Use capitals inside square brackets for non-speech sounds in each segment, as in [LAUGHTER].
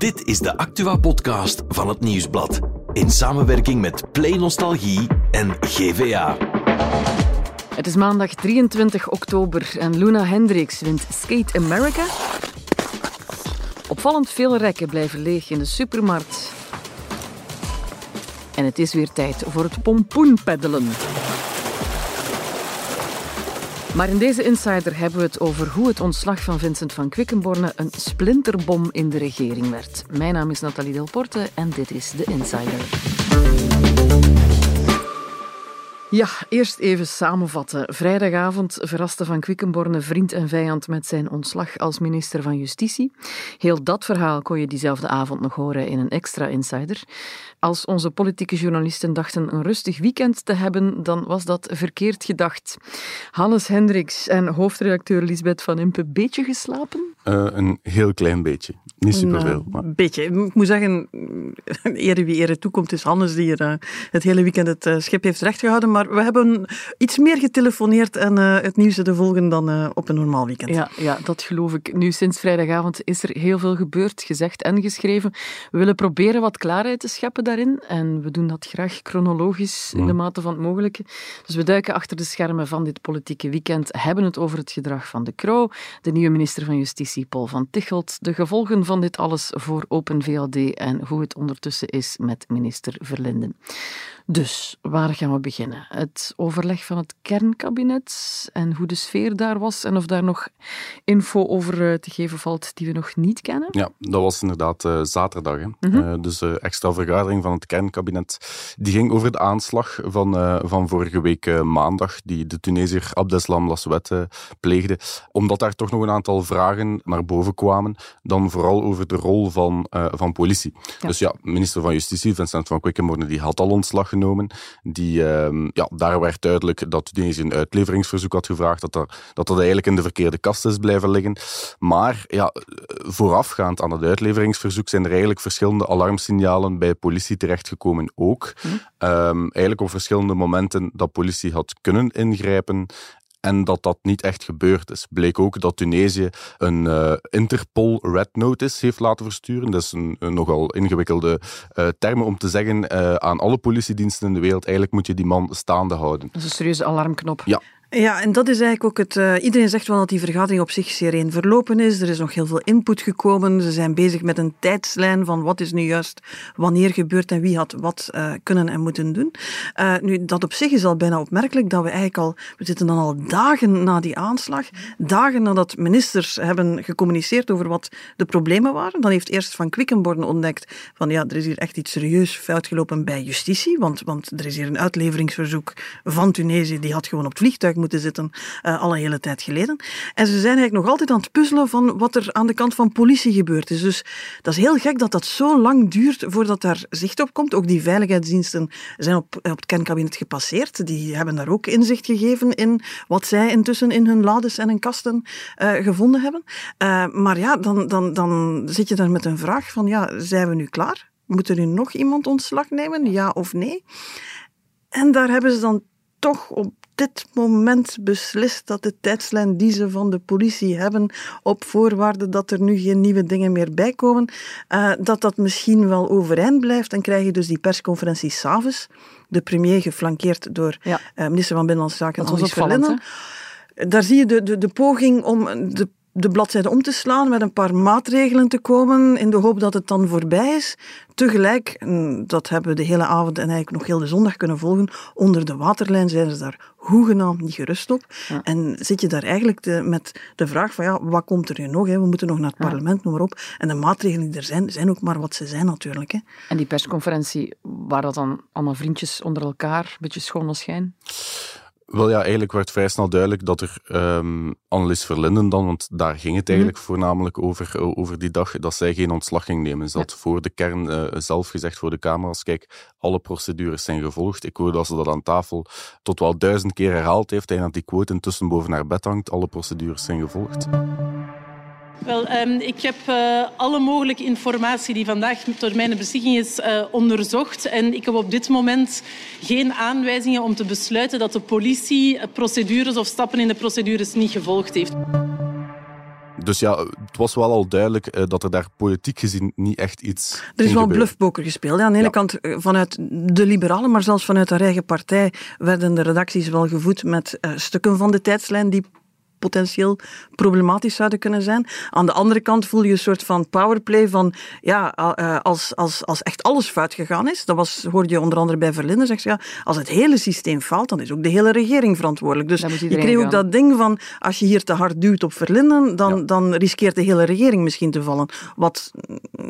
Dit is de Actua-podcast van het Nieuwsblad. In samenwerking met Play Nostalgie en GVA. Het is maandag 23 oktober en Luna Hendricks wint Skate America. Opvallend veel rekken blijven leeg in de supermarkt. En het is weer tijd voor het pompoenpeddelen. Maar in deze Insider hebben we het over hoe het ontslag van Vincent van Quickenborne een splinterbom in de regering werd. Mijn naam is Nathalie Delporte en dit is de Insider. Ja, eerst even samenvatten. Vrijdagavond verraste Van Quickenborne vriend en vijand met zijn ontslag als minister van Justitie. Heel dat verhaal kon je diezelfde avond nog horen in een extra Insider. Als onze politieke journalisten dachten een rustig weekend te hebben, dan was dat verkeerd gedacht. Hannes Hendricks en hoofdredacteur Lisbeth van Impe, beetje geslapen? Uh, een heel klein beetje. Niet superveel. Een uh, beetje. Ik moet zeggen, [LAUGHS] ere wie ere toekomt, is Hannes die er uh, het hele weekend het uh, schip heeft rechtgehouden. Maar we hebben iets meer getelefoneerd en het nieuws te volgen dan op een normaal weekend. Ja, ja, dat geloof ik. Nu, sinds vrijdagavond is er heel veel gebeurd, gezegd en geschreven. We willen proberen wat klaarheid te scheppen daarin. En we doen dat graag chronologisch in de mate van het mogelijke. Dus we duiken achter de schermen van dit politieke weekend, hebben het over het gedrag van de Kroo, de nieuwe minister van Justitie Paul van Tichelt, de gevolgen van dit alles voor Open VLD en hoe het ondertussen is met minister Verlinden. Dus, waar gaan we beginnen? Het overleg van het kernkabinet en hoe de sfeer daar was en of daar nog info over te geven valt die we nog niet kennen? Ja, dat was inderdaad uh, zaterdag. Hè. Mm -hmm. uh, dus de extra vergadering van het kernkabinet die ging over de aanslag van, uh, van vorige week maandag die de Tunesiër Abdeslam Laswet pleegde. Omdat daar toch nog een aantal vragen naar boven kwamen, dan vooral over de rol van, van politie. Ja. Dus ja, minister van Justitie, Vincent van Quickenborne, die had al ontslag genomen. Die, uh, ja, daar werd duidelijk dat Tunesië een uitleveringsverzoek had gevraagd, dat, dat, dat dat eigenlijk in de verkeerde kast is blijven liggen. Maar ja, voorafgaand aan het uitleveringsverzoek zijn er eigenlijk verschillende alarmsignalen bij politie terechtgekomen ook. Hm. Um, eigenlijk op verschillende momenten dat politie had kunnen ingrijpen en dat dat niet echt gebeurd is. Bleek ook dat Tunesië een uh, Interpol Red Notice heeft laten versturen. Dat is een, een nogal ingewikkelde uh, term om te zeggen uh, aan alle politiediensten in de wereld. Eigenlijk moet je die man staande houden. Dat is een serieuze alarmknop. Ja. Ja, en dat is eigenlijk ook het. Uh, iedereen zegt wel dat die vergadering op zich sereen verlopen is. Er is nog heel veel input gekomen. Ze zijn bezig met een tijdslijn van wat is nu juist wanneer gebeurt en wie had wat uh, kunnen en moeten doen. Uh, nu, dat op zich is al bijna opmerkelijk dat we eigenlijk al. We zitten dan al dagen na die aanslag. Dagen nadat ministers hebben gecommuniceerd over wat de problemen waren. Dan heeft eerst Van Quickenborne ontdekt van ja, er is hier echt iets serieus fout gelopen bij justitie. Want, want er is hier een uitleveringsverzoek van Tunesië. Die had gewoon op het vliegtuig moeten zitten, uh, al een hele tijd geleden. En ze zijn eigenlijk nog altijd aan het puzzelen van wat er aan de kant van politie gebeurd is. Dus dat is heel gek dat dat zo lang duurt voordat daar zicht op komt. Ook die veiligheidsdiensten zijn op, op het kernkabinet gepasseerd. Die hebben daar ook inzicht gegeven in wat zij intussen in hun lades en hun kasten uh, gevonden hebben. Uh, maar ja, dan, dan, dan zit je daar met een vraag van, ja, zijn we nu klaar? Moet er nu nog iemand ontslag nemen, ja of nee? En daar hebben ze dan toch op dit moment beslist dat de tijdslijn die ze van de politie hebben, op voorwaarde dat er nu geen nieuwe dingen meer bijkomen, uh, dat dat misschien wel overeind blijft. En krijg je dus die persconferentie s'avonds, de premier geflankeerd door ja. uh, minister van Binnenlandse Zaken, Hans Verlinden. Daar zie je de, de, de poging om de de bladzijde om te slaan, met een paar maatregelen te komen, in de hoop dat het dan voorbij is. Tegelijk, dat hebben we de hele avond en eigenlijk nog heel de zondag kunnen volgen, onder de waterlijn zijn ze daar hoegenaamd niet gerust op. Ja. En zit je daar eigenlijk de, met de vraag van, ja, wat komt er nu nog? Hè? We moeten nog naar het parlement, ja. noem maar op. En de maatregelen die er zijn, zijn ook maar wat ze zijn natuurlijk. Hè? En die persconferentie, waren dat dan allemaal vriendjes onder elkaar, een beetje schone schijn? Wel ja, eigenlijk werd vrij snel duidelijk dat er um, Annelies Verlinden dan, want daar ging het eigenlijk mm. voornamelijk over, over die dag, dat zij geen ontslag ging nemen. Ze had ja. voor de kern uh, zelf gezegd voor de camera's, kijk, alle procedures zijn gevolgd. Ik hoorde dat ze dat aan tafel tot wel duizend keer herhaald heeft en dat die quote intussen boven haar bed hangt. Alle procedures zijn gevolgd. Wel, um, ik heb uh, alle mogelijke informatie die vandaag door mijn beslissing is uh, onderzocht. En ik heb op dit moment geen aanwijzingen om te besluiten dat de politie procedures of stappen in de procedures niet gevolgd heeft. dus ja, het was wel al duidelijk uh, dat er daar politiek gezien niet echt iets. Er is wel bluffpoker gespeeld. Aan de ene ja. kant vanuit de liberalen, maar zelfs vanuit haar eigen partij werden de redacties wel gevoed met uh, stukken van de tijdslijn die potentieel problematisch zouden kunnen zijn. Aan de andere kant voel je een soort van powerplay van, ja, eh, als, als, als echt alles fout gegaan is, dat was, hoorde je onder andere bij Verlinden, zegt ja, als het hele systeem faalt, dan is ook de hele regering verantwoordelijk. Dus je kreeg ook dat ding van, als je hier te hard duwt op Verlinden, dan, dan riskeert de hele regering misschien te vallen. Wat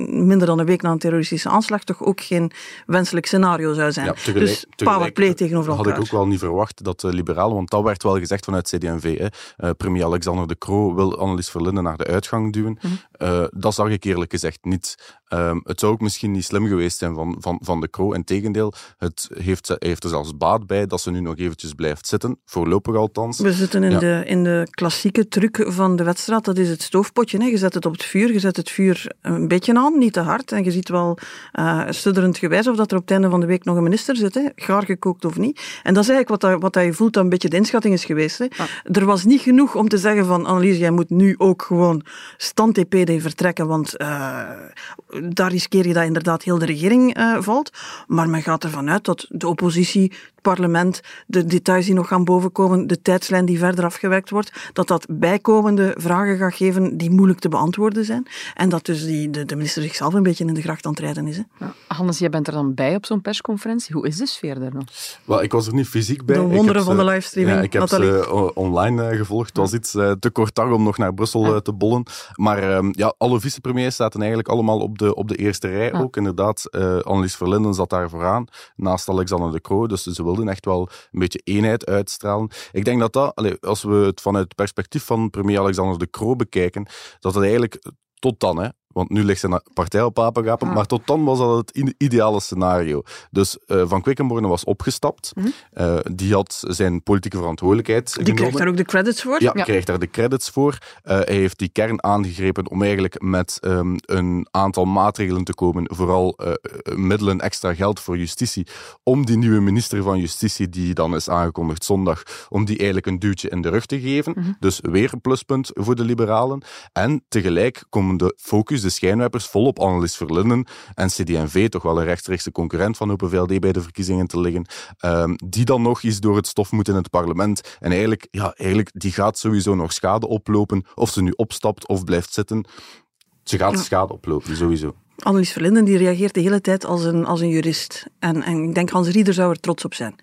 minder dan een week na een terroristische aanslag toch ook geen wenselijk scenario zou zijn. dus powerplay tegenover elkaar. Had ik ook wel niet verwacht dat de liberalen, want dat werd wel gezegd vanuit CD&V, hè, eh, premier Alexander de Croo wil Annelies Verlinden naar de uitgang duwen. Mhm. Eh, dat zag ik eerlijk gezegd niet. Ehm, het zou ook misschien niet slim geweest zijn van, van, van de Croo. Integendeel, het heeft, heeft er zelfs baat bij dat ze nu nog eventjes blijft zitten. Voorlopig althans. We zitten in, de, in de klassieke truc van de wedstrijd. Dat is het stoofpotje. Hè. Je zet het op het vuur. Je zet het vuur een beetje aan, niet te hard. En je ziet wel uh, studderend gewijs of dat er op het einde van de week nog een minister zit. Hè. Gaar gekookt of niet. En dat is eigenlijk wat, dat, wat dat je voelt dat een beetje de inschatting is geweest. Hè. Er was niet genoeg om te zeggen van Annelies, jij moet nu ook gewoon stand TPD vertrekken, want uh, daar riskeer je dat inderdaad heel de regering uh, valt. Maar men gaat ervan uit dat de oppositie parlement, de details die nog gaan bovenkomen, de tijdslijn die verder afgewerkt wordt, dat dat bijkomende vragen gaat geven die moeilijk te beantwoorden zijn. En dat dus die, de, de minister zichzelf een beetje in de gracht aan het rijden is. Hè. Ja, Hannes, jij bent er dan bij op zo'n persconferentie. Hoe is de sfeer daar nog? Well, ik was er niet fysiek bij. De wonderen van de livestreaming. Ja, ik heb ze online uh, gevolgd. Het was iets uh, te kort dag om nog naar Brussel uh, te bollen. Maar um, ja, alle vicepremiers zaten eigenlijk allemaal op de, op de eerste rij ook. Inderdaad, Annelies Verlinden zat daar vooraan, naast Alexander de Croo. Dus ze echt wel een beetje eenheid uitstralen. Ik denk dat dat, als we het vanuit het perspectief van premier Alexander de Croo bekijken, dat het eigenlijk tot dan, hè, want nu ligt zijn partij op apengapen. Ah. Maar tot dan was dat het ideale scenario. Dus uh, Van Quickenborne was opgestapt. Mm uh, die had zijn politieke verantwoordelijkheid die genomen. krijgt daar ook de credits voor? Ja, ja. krijgt daar de credits voor. Uh, hij heeft die kern aangegrepen om eigenlijk met um, een aantal maatregelen te komen. Vooral middelen, extra geld voor justitie. Om die nieuwe minister van Justitie, die dan is aangekondigd zondag, om die eigenlijk een duwtje in de rug te geven. Mm -hmm. Dus weer een pluspunt voor de liberalen. En tegelijk komen de focus de schijnwerpers volop Annelies Verlinden en CD&V, toch wel een rechtstreekse concurrent van Open VLD bij de verkiezingen te liggen, um, die dan nog eens door het stof moeten in het parlement. En eigenlijk, ja, eigenlijk, die gaat sowieso nog schade oplopen, of ze nu opstapt of blijft zitten. Ze gaat schade oplopen, sowieso. Annelies Verlinden die reageert de hele tijd als een, als een jurist. En, en ik denk Hans Rieder zou er trots op zijn.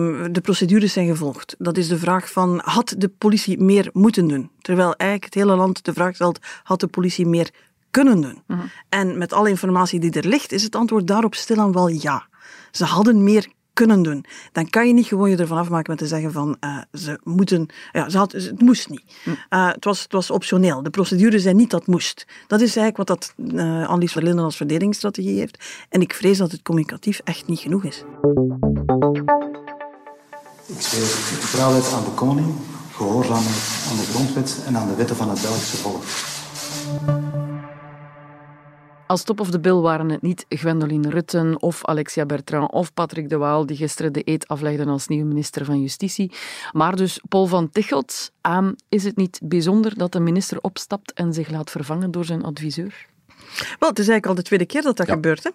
Um, de procedures zijn gevolgd. Dat is de vraag van, had de politie meer moeten doen? Terwijl eigenlijk het hele land de vraag stelt, had de politie meer kunnen doen? -huh. En met alle informatie die er ligt, is het antwoord daarop stilaan wel ja. Ze hadden meer kunnen doen. Dan kan je niet gewoon je ervan afmaken met te zeggen van uh, ze moeten... Ja, ze had, het moest niet. Uh, het, was, het was optioneel. De procedure zei niet dat het moest. Dat is eigenlijk wat dat uh, Annelies Verlinden als verdedigingsstrategie heeft. En ik vrees dat het communicatief echt niet genoeg is. Ik schreef getrouwheid aan de koning, gehoorzaamheid aan de grondwet en aan de wetten van het Belgische volk. Als top of the bill waren het niet Gwendoline Rutten of Alexia Bertrand of Patrick de Waal die gisteren de eet aflegden als nieuwe minister van Justitie, maar dus Paul van Tichelt. Um, is het niet bijzonder dat de minister opstapt en zich laat vervangen door zijn adviseur? Wel, het is eigenlijk al de tweede keer dat dat ja. gebeurt. Hè.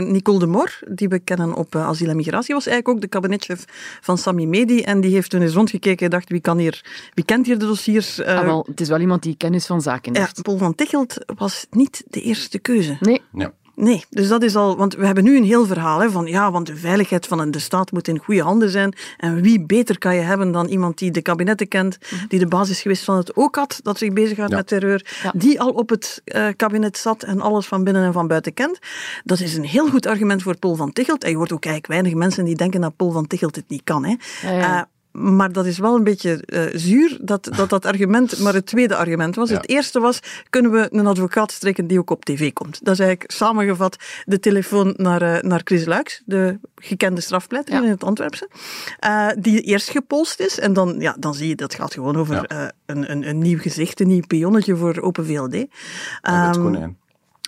Uh, Nicole de Moor, die we kennen op uh, asiel en migratie, was eigenlijk ook de kabinetchef van Sami Medi. En die heeft toen eens rondgekeken en dacht, wie, kan hier, wie kent hier de dossiers? Uh, ah, wel, het is wel iemand die kennis van zaken heeft. Ja, Paul van Tichelt was niet de eerste keuze. Nee. Ja. Nee, dus dat is al, want we hebben nu een heel verhaal hè, van ja, want de veiligheid van de staat moet in goede handen zijn. En wie beter kan je hebben dan iemand die de kabinetten kent, die de basis geweest van het ook had, dat zich bezighoudt ja. met terreur, ja. die al op het uh, kabinet zat en alles van binnen en van buiten kent. Dat is een heel goed argument voor Paul van Tichelt. En je hoort ook eigenlijk weinig mensen die denken dat Paul van Tichelt het niet kan. Hè. Ja, uh, maar dat is wel een beetje uh, zuur dat, dat dat argument maar het tweede argument was. Ja. Het eerste was, kunnen we een advocaat strekken die ook op tv komt? Dat is eigenlijk samengevat de telefoon naar, uh, naar Chris Luiks, de gekende strafpleiter ja. in het Antwerpse, uh, die eerst gepolst is. En dan, ja, dan zie je, dat gaat gewoon over ja. een, een, een nieuw gezicht, een nieuw pionnetje voor Open VLD. Um, wit konijn.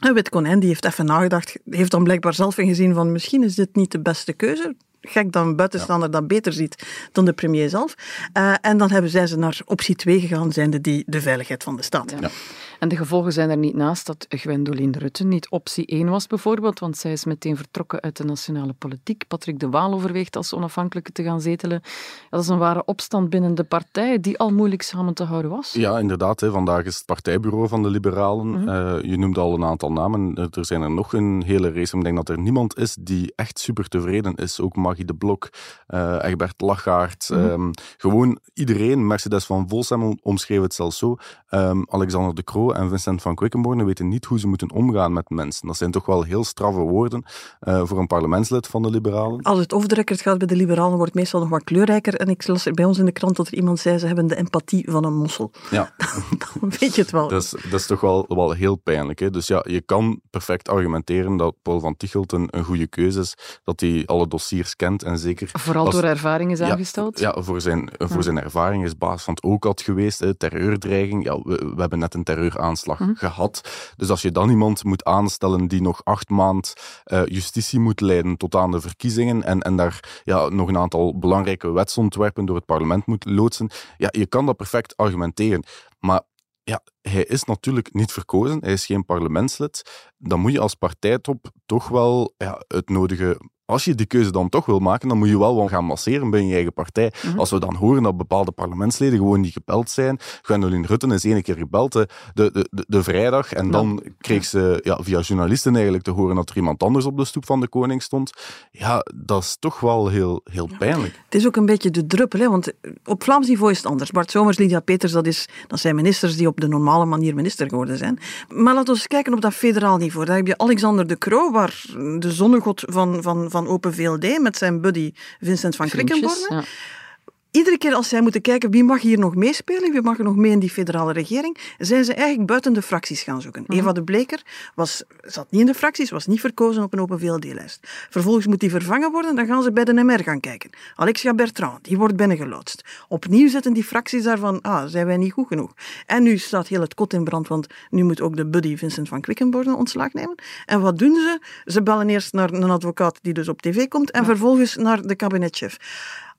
Een wit konijn, die heeft even nagedacht, heeft dan blijkbaar zelf ingezien van misschien is dit niet de beste keuze gek dat een buitenstaander dat beter ziet dan de premier zelf. Uh, en dan hebben zij ze naar optie 2 gegaan, zijnde die de veiligheid van de staat. Ja. En de gevolgen zijn er niet naast dat Gwendoline Rutte niet optie 1 was bijvoorbeeld, want zij is meteen vertrokken uit de nationale politiek. Patrick de Waal overweegt als onafhankelijke te gaan zetelen. Dat is een ware opstand binnen de partij die al moeilijk samen te houden was. Ja, inderdaad. Hè. Vandaag is het partijbureau van de Liberalen. Mm je noemde al een aantal namen. Eh, er zijn er nog een hele race. Ik denk dat er niemand is die echt super tevreden is. Ook Maggie de Blok, uh, Egbert Lachaert. Mm -hmm. gewoon iedereen. Mercedes van Volsem omschreef het zelfs zo. Um, Alexander de Croo en Vincent van Quickenborne weten niet hoe ze moeten omgaan met mensen. Dat zijn toch wel heel straffe woorden uh, voor een parlementslid van de Liberalen. Als het the record gaat bij de Liberalen, wordt het meestal nog wat kleurrijker. En ik las bij ons in de krant dat er iemand zei, ze hebben de empathie van een mossel. Ja. [LAUGHS] Dan weet je het wel. Dat is, dat is toch wel, wel heel pijnlijk. Hè? Dus ja, je kan perfect argumenteren dat Paul van Tichelt een, een goede keuze is, dat hij alle dossiers kent en zeker... Vooral als, door ervaring is ja, aangesteld? Ja, voor zijn, voor zijn ervaring is baas van het ook had geweest. Hè? Terreurdreiging, ja, we, we hebben net een terreuraanslag hm. gehad. Dus als je dan iemand moet aanstellen die nog acht maand uh, justitie moet leiden tot aan de verkiezingen en, en daar ja, nog een aantal belangrijke wetsontwerpen door het parlement moet loodsen, ja, je kan dat perfect argumenteren. Maar ja, hij is natuurlijk niet verkozen, hij is geen parlementslid. Dan moet je als partijtop toch wel ja, het nodige als je die keuze dan toch wil maken, dan moet je wel gaan masseren bij je eigen partij. Mm -hmm. Als we dan horen dat bepaalde parlementsleden gewoon niet gebeld zijn. Gwendoline Rutten is één keer gebeld de, de, de, de vrijdag en dan kreeg ze ja, via journalisten eigenlijk te horen dat er iemand anders op de stoep van de koning stond. Ja, dat is toch wel heel, heel pijnlijk. Het is ook een beetje de druppel, hè? want op Vlaams niveau is het anders. Bart Somers, Lydia Peters, dat, is, dat zijn ministers die op de normale manier minister geworden zijn. Maar laten we eens kijken op dat federaal niveau. Daar heb je Alexander de Croo, waar de zonnegod van, van van Open VLD met zijn buddy Vincent van Quickenborne. Iedere keer als zij moeten kijken wie mag hier nog meespelen, wie mag er nog mee in die federale regering, zijn ze eigenlijk buiten de fracties gaan zoeken. Mm -hmm. Eva de Bleker was, zat niet in de fracties, was niet verkozen op een Open VLD-lijst. Vervolgens moet die vervangen worden, dan gaan ze bij de MR gaan kijken. Alexia Bertrand, die wordt binnengeloodst. Opnieuw zitten die fracties daarvan, ah, zijn wij niet goed genoeg. En nu staat heel het kot in brand, want nu moet ook de buddy Vincent van Quickenborne ontslag nemen. En wat doen ze? Ze bellen eerst naar een advocaat die dus op tv komt en ja. vervolgens naar de kabinetchef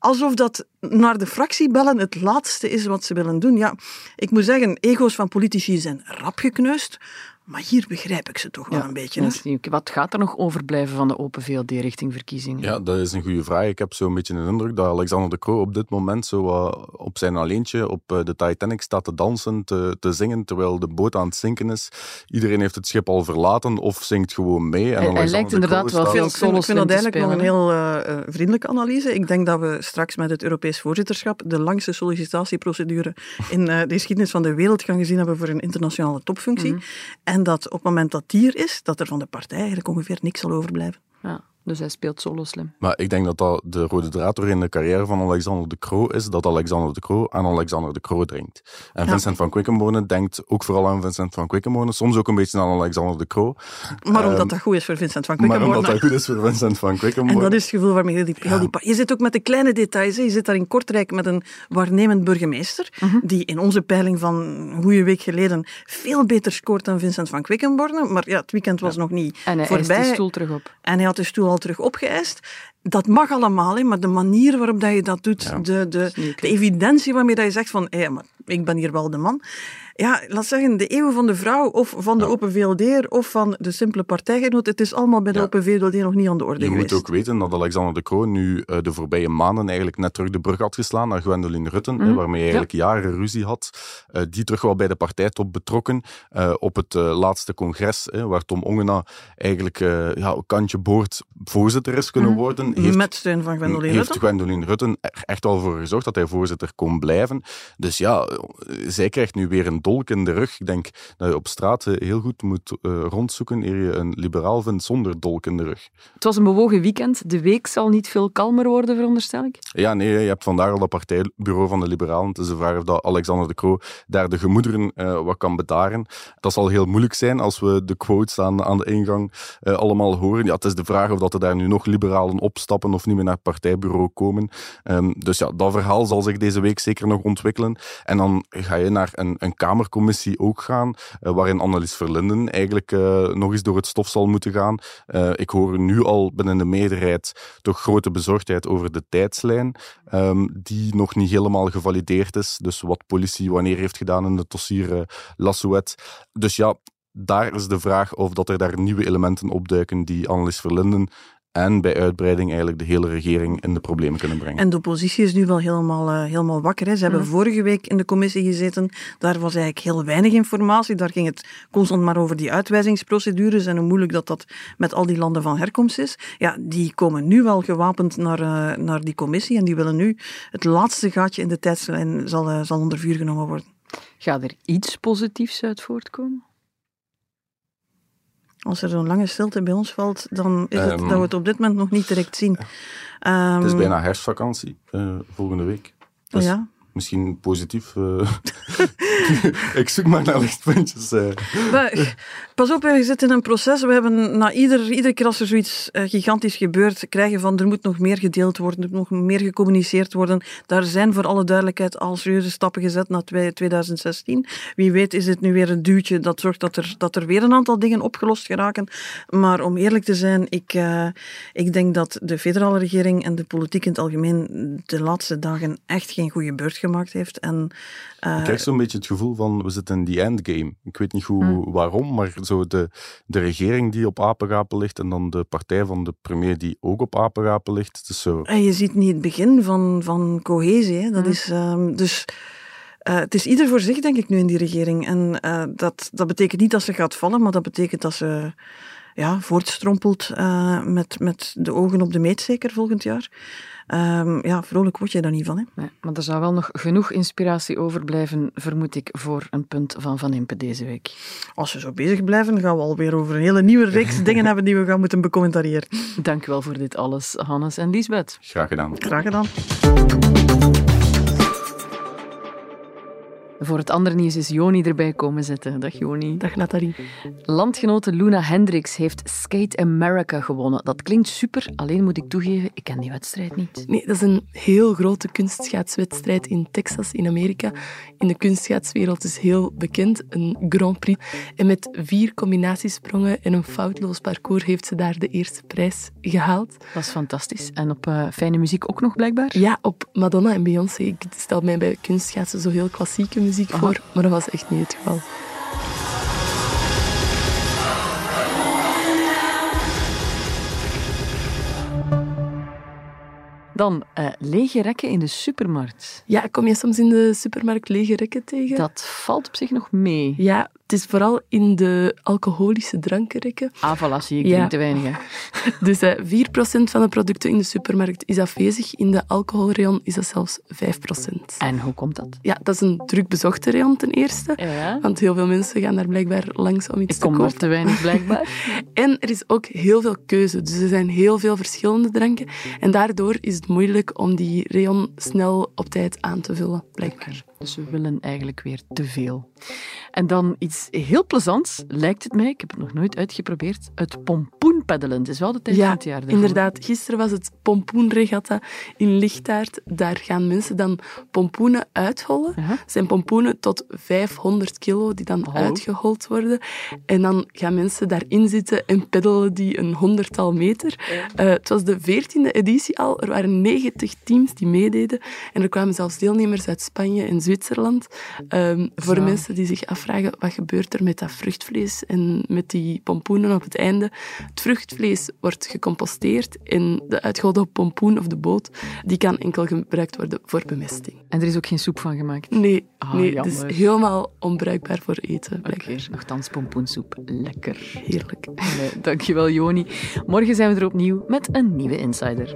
alsof dat naar de fractie bellen het laatste is wat ze willen doen. Ja, ik moet zeggen, ego's van politici zijn rap gekneusd. Maar hier begrijp ik ze toch wel ja, een beetje. Hè? Wat gaat er nog overblijven van de Open VLD richting verkiezingen? Ja, dat is een goede vraag. Ik heb zo'n beetje de indruk dat Alexander de Croo op dit moment zo uh, op zijn alleentje op uh, de Titanic staat te dansen, te, te, zingen, terwijl de boot aan het zinken is. Iedereen heeft het schip al verlaten of zingt gewoon mee. En hij, hij lijkt inderdaad wel veel solo Ik vind dat eigenlijk nog een heel uh, vriendelijke analyse. Ik denk dat we straks met het Europees voorzitterschap de langste sollicitatieprocedure in de geschiedenis van de wereld gaan gezien hebben voor een internationale topfunctie. Mm -hmm. En dat op het moment dat die er is, dat er van de partij eigenlijk ongeveer niks zal overblijven. Ja. Dus hij speelt solo slim. Maar ik denk dat dat de rode draad door in de carrière van Alexander de Croo is dat Alexander de Croo aan Alexander de Croo drinkt. En ja. Vincent van Quickenborne denkt ook vooral aan Vincent van Quickenborne, soms ook een beetje aan Alexander de Croo. Maar omdat um, dat goed is voor Vincent van Quickenborne. Maar omdat dat goed is voor Vincent van Quickenborne. En dat is het gevoel waarmee heel die, heel die... Je zit ook met de kleine details. Hè. Je zit daar in Kortrijk met een waarnemend burgemeester, uh -huh. die in onze peiling van een goede week geleden veel beter scoort dan Vincent van Quickenborne. Maar ja, het weekend was ja. nog niet en hij voorbij. de stoel terug op. En hij had de stoel terug opgeëist. Dat mag allemaal, hè, maar de manier waarop dat je dat doet, ja, de, de, de, evidentie waarmee dat je zegt van, hé, maar ik ben hier wel de man. Ja, laat zeggen, de eeuw van de vrouw of van de ja. Open VLD of van de simpele partijgenoot, het is allemaal bij de ja. Open VLD nog niet aan de orde Je geweest. moet ook weten dat Alexander de Croo nu uh, de voorbije maanden eigenlijk net terug de brug had geslaan naar Gwendoline Rutten, mm. hè, waarmee hij eigenlijk ja. jaren ruzie had. Uh, die terug wel bij de partijtop betrokken uh, op het laatste congres, waar Tom Ongena eigenlijk ja, kantje boord voorzitter is kunnen mm. worden. Heeft, Met steun van Gwendoline heeft Rutten. Gwendoline Rutten er echt wel voor gezorgd dat hij voorzitter kon blijven. Dus ja, zij krijgt nu weer een dolk in de rug. Ik denk dat je op straat heel goed moet uh, rondzoeken eer je een liberaal vindt zonder dolk in de rug. Het was een bewogen weekend. De week zal niet veel kalmer worden, veronderstel ik? Ja, nee, je hebt vandaag al dat partijbureau van de liberalen. Het is de vraag of dat Alexander de Croo daar de gemoederen uh, wat kan bedaren. Dat zal heel moeilijk zijn als we de quotes aan, aan de ingang uh, allemaal horen. Ja, het is de vraag of dat er daar nu nog liberalen op stappen of niet meer naar het partijbureau komen. Ehm, dus ja, dat verhaal zal zich deze week zeker nog ontwikkelen. En dan ga je naar een, een Kamercommissie ook gaan, uh, waarin Annelies Verlinden eigenlijk uh, nog eens door het stof zal moeten gaan. Uh, ik hoor nu al binnen de meerderheid toch grote bezorgdheid over de tijdslijn, um, die nog niet helemaal gevalideerd is. Dus wat politie wanneer heeft gedaan in het dossier Lassouet. Dus ja, daar is de vraag of dat er daar nieuwe elementen opduiken die Annelies Verlinden en bij uitbreiding eigenlijk de hele regering in de problemen kunnen brengen. En de oppositie is nu wel helemaal, uh, helemaal wakker. Hè. Ze hebben vorige week in de commissie gezeten. Daar was eigenlijk heel weinig informatie. Daar ging het constant maar over die uitwijzingsprocedures en hoe moeilijk dat dat met al die landen van herkomst is. Ja, die komen nu wel gewapend naar, uh, naar die commissie en die willen nu het laatste gaatje in de tijdslijn zal, uh, zal onder vuur genomen worden. Gaat er iets positiefs uit voortkomen? Als er zo'n lange stilte bij ons valt, dan is het um, dat we het op dit moment nog niet direct zien. Um, het is bijna herfstvakantie uh, volgende week. Dus ja. Misschien positief. Uh, [LAUGHS] ik zoek maar naar lichtpuntjes. Uh. Maar, pas op, we zitten in een proces. We hebben na ieder, iedere keer als er zoiets gigantisch gebeurt, krijgen van er moet nog meer gedeeld worden, er moet nog meer gecommuniceerd worden. Daar zijn voor alle duidelijkheid al serieuze stappen gezet na 2016. Wie weet is dit nu weer een duwtje dat zorgt dat er, dat er weer een aantal dingen opgelost geraken. Maar om eerlijk te zijn, ik, uh, ik denk dat de federale regering en de politiek in het algemeen de laatste dagen echt geen goede beurt gemaakt heeft. En, uh, ik krijg zo'n beetje het gevoel van, we zitten in die endgame. Ik weet niet hoe, hmm. waarom, maar zo de, de regering die op apengapen ligt en dan de partij van de premier die ook op apengapen ligt. Is zo... En je ziet niet het begin van, van cohesie. Hè. Dat hmm. is, um, dus... Uh, het is ieder voor zich, denk ik, nu in die regering. En uh, dat, dat betekent niet dat ze gaat vallen, maar dat betekent dat ze ja, voortstrompelt uh, met, met de ogen op de meet, zeker volgend jaar. Um, ja, vrolijk word je daar niet van. Hè? Nee, maar er zou wel nog genoeg inspiratie overblijven, vermoed ik, voor een punt van Van Impe deze week. Als we zo bezig blijven, gaan we alweer over een hele nieuwe reeks [LAUGHS] dingen hebben die we gaan moeten becommentariëren. Dank u wel voor dit alles, Hannes en Liesbeth. Graag gedaan. Graag gedaan. Voor het andere nieuws is Joni erbij komen zitten. Dag Joni. Dag Nathalie. Landgenote Luna Hendricks heeft Skate America gewonnen. Dat klinkt super, alleen moet ik toegeven, ik ken die wedstrijd niet. Nee, dat is een heel grote kunstschaatswedstrijd in Texas, in Amerika. In de kunstschaatswereld is heel bekend, een Grand Prix. En met vier combinatiesprongen en een foutloos parcours heeft ze daar de eerste prijs gehaald. Dat is fantastisch. En op uh, fijne muziek ook nog blijkbaar? Ja, op Madonna en Beyoncé. Ik stel mij bij kunstschaatsen zo heel klassieke muziek voor, maar dat was echt niet het geval. Dan uh, lege rekken in de supermarkt. Ja, kom je soms in de supermarkt lege rekken tegen? Dat valt op zich nog mee. Ja, het is vooral in de alcoholische drankenrekken. Ah, voilà, zie ik ja. te weinig. [LAUGHS] dus uh, 4% van de producten in de supermarkt is afwezig. In de alcoholrayon is dat zelfs 5%. En hoe komt dat? Ja, dat is een druk bezochte rayon ten eerste. Ja. Want heel veel mensen gaan daar blijkbaar langs om iets ik te kopen. Ik kom te weinig, blijkbaar. [LAUGHS] en er is ook heel veel keuze. Dus er zijn heel veel verschillende dranken. En daardoor is het moeilijk om die rayon snel op tijd aan te vullen, blijkbaar. Dus we willen eigenlijk weer te veel. En dan iets heel plezants, lijkt het mij, ik heb het nog nooit uitgeprobeerd, het pompoenpeddelen. Het is wel de tijd ja, van het jaar. Daarvoor. inderdaad. Gisteren was het pompoenregatta in Lichtaard. Daar gaan mensen dan pompoenen uithollen. Het zijn pompoenen tot 500 kilo die dan Oh. uitgehold worden. En dan gaan mensen daarin zitten en peddelen die een honderdtal meter. Uh, het was de veertiende editie al. Er waren 90 teams die meededen. En er kwamen zelfs deelnemers uit Spanje en Zwitserland. Um, voor mensen die zich afvragen, wat gebeurt er met dat vruchtvlees en met die pompoenen op het einde? Het vruchtvlees wordt gecomposteerd en de uitgeholde pompoen of de boot, die kan enkel gebruikt worden voor bemesting. En er is ook geen soep van gemaakt. Nee, Ah, nee het is jammer. helemaal onbruikbaar voor eten. Oké, blijkbaar. nogthans pompoensoep. Lekker. Heerlijk. Nee, dankjewel, Joni. Morgen zijn we er opnieuw met een nieuwe Insider.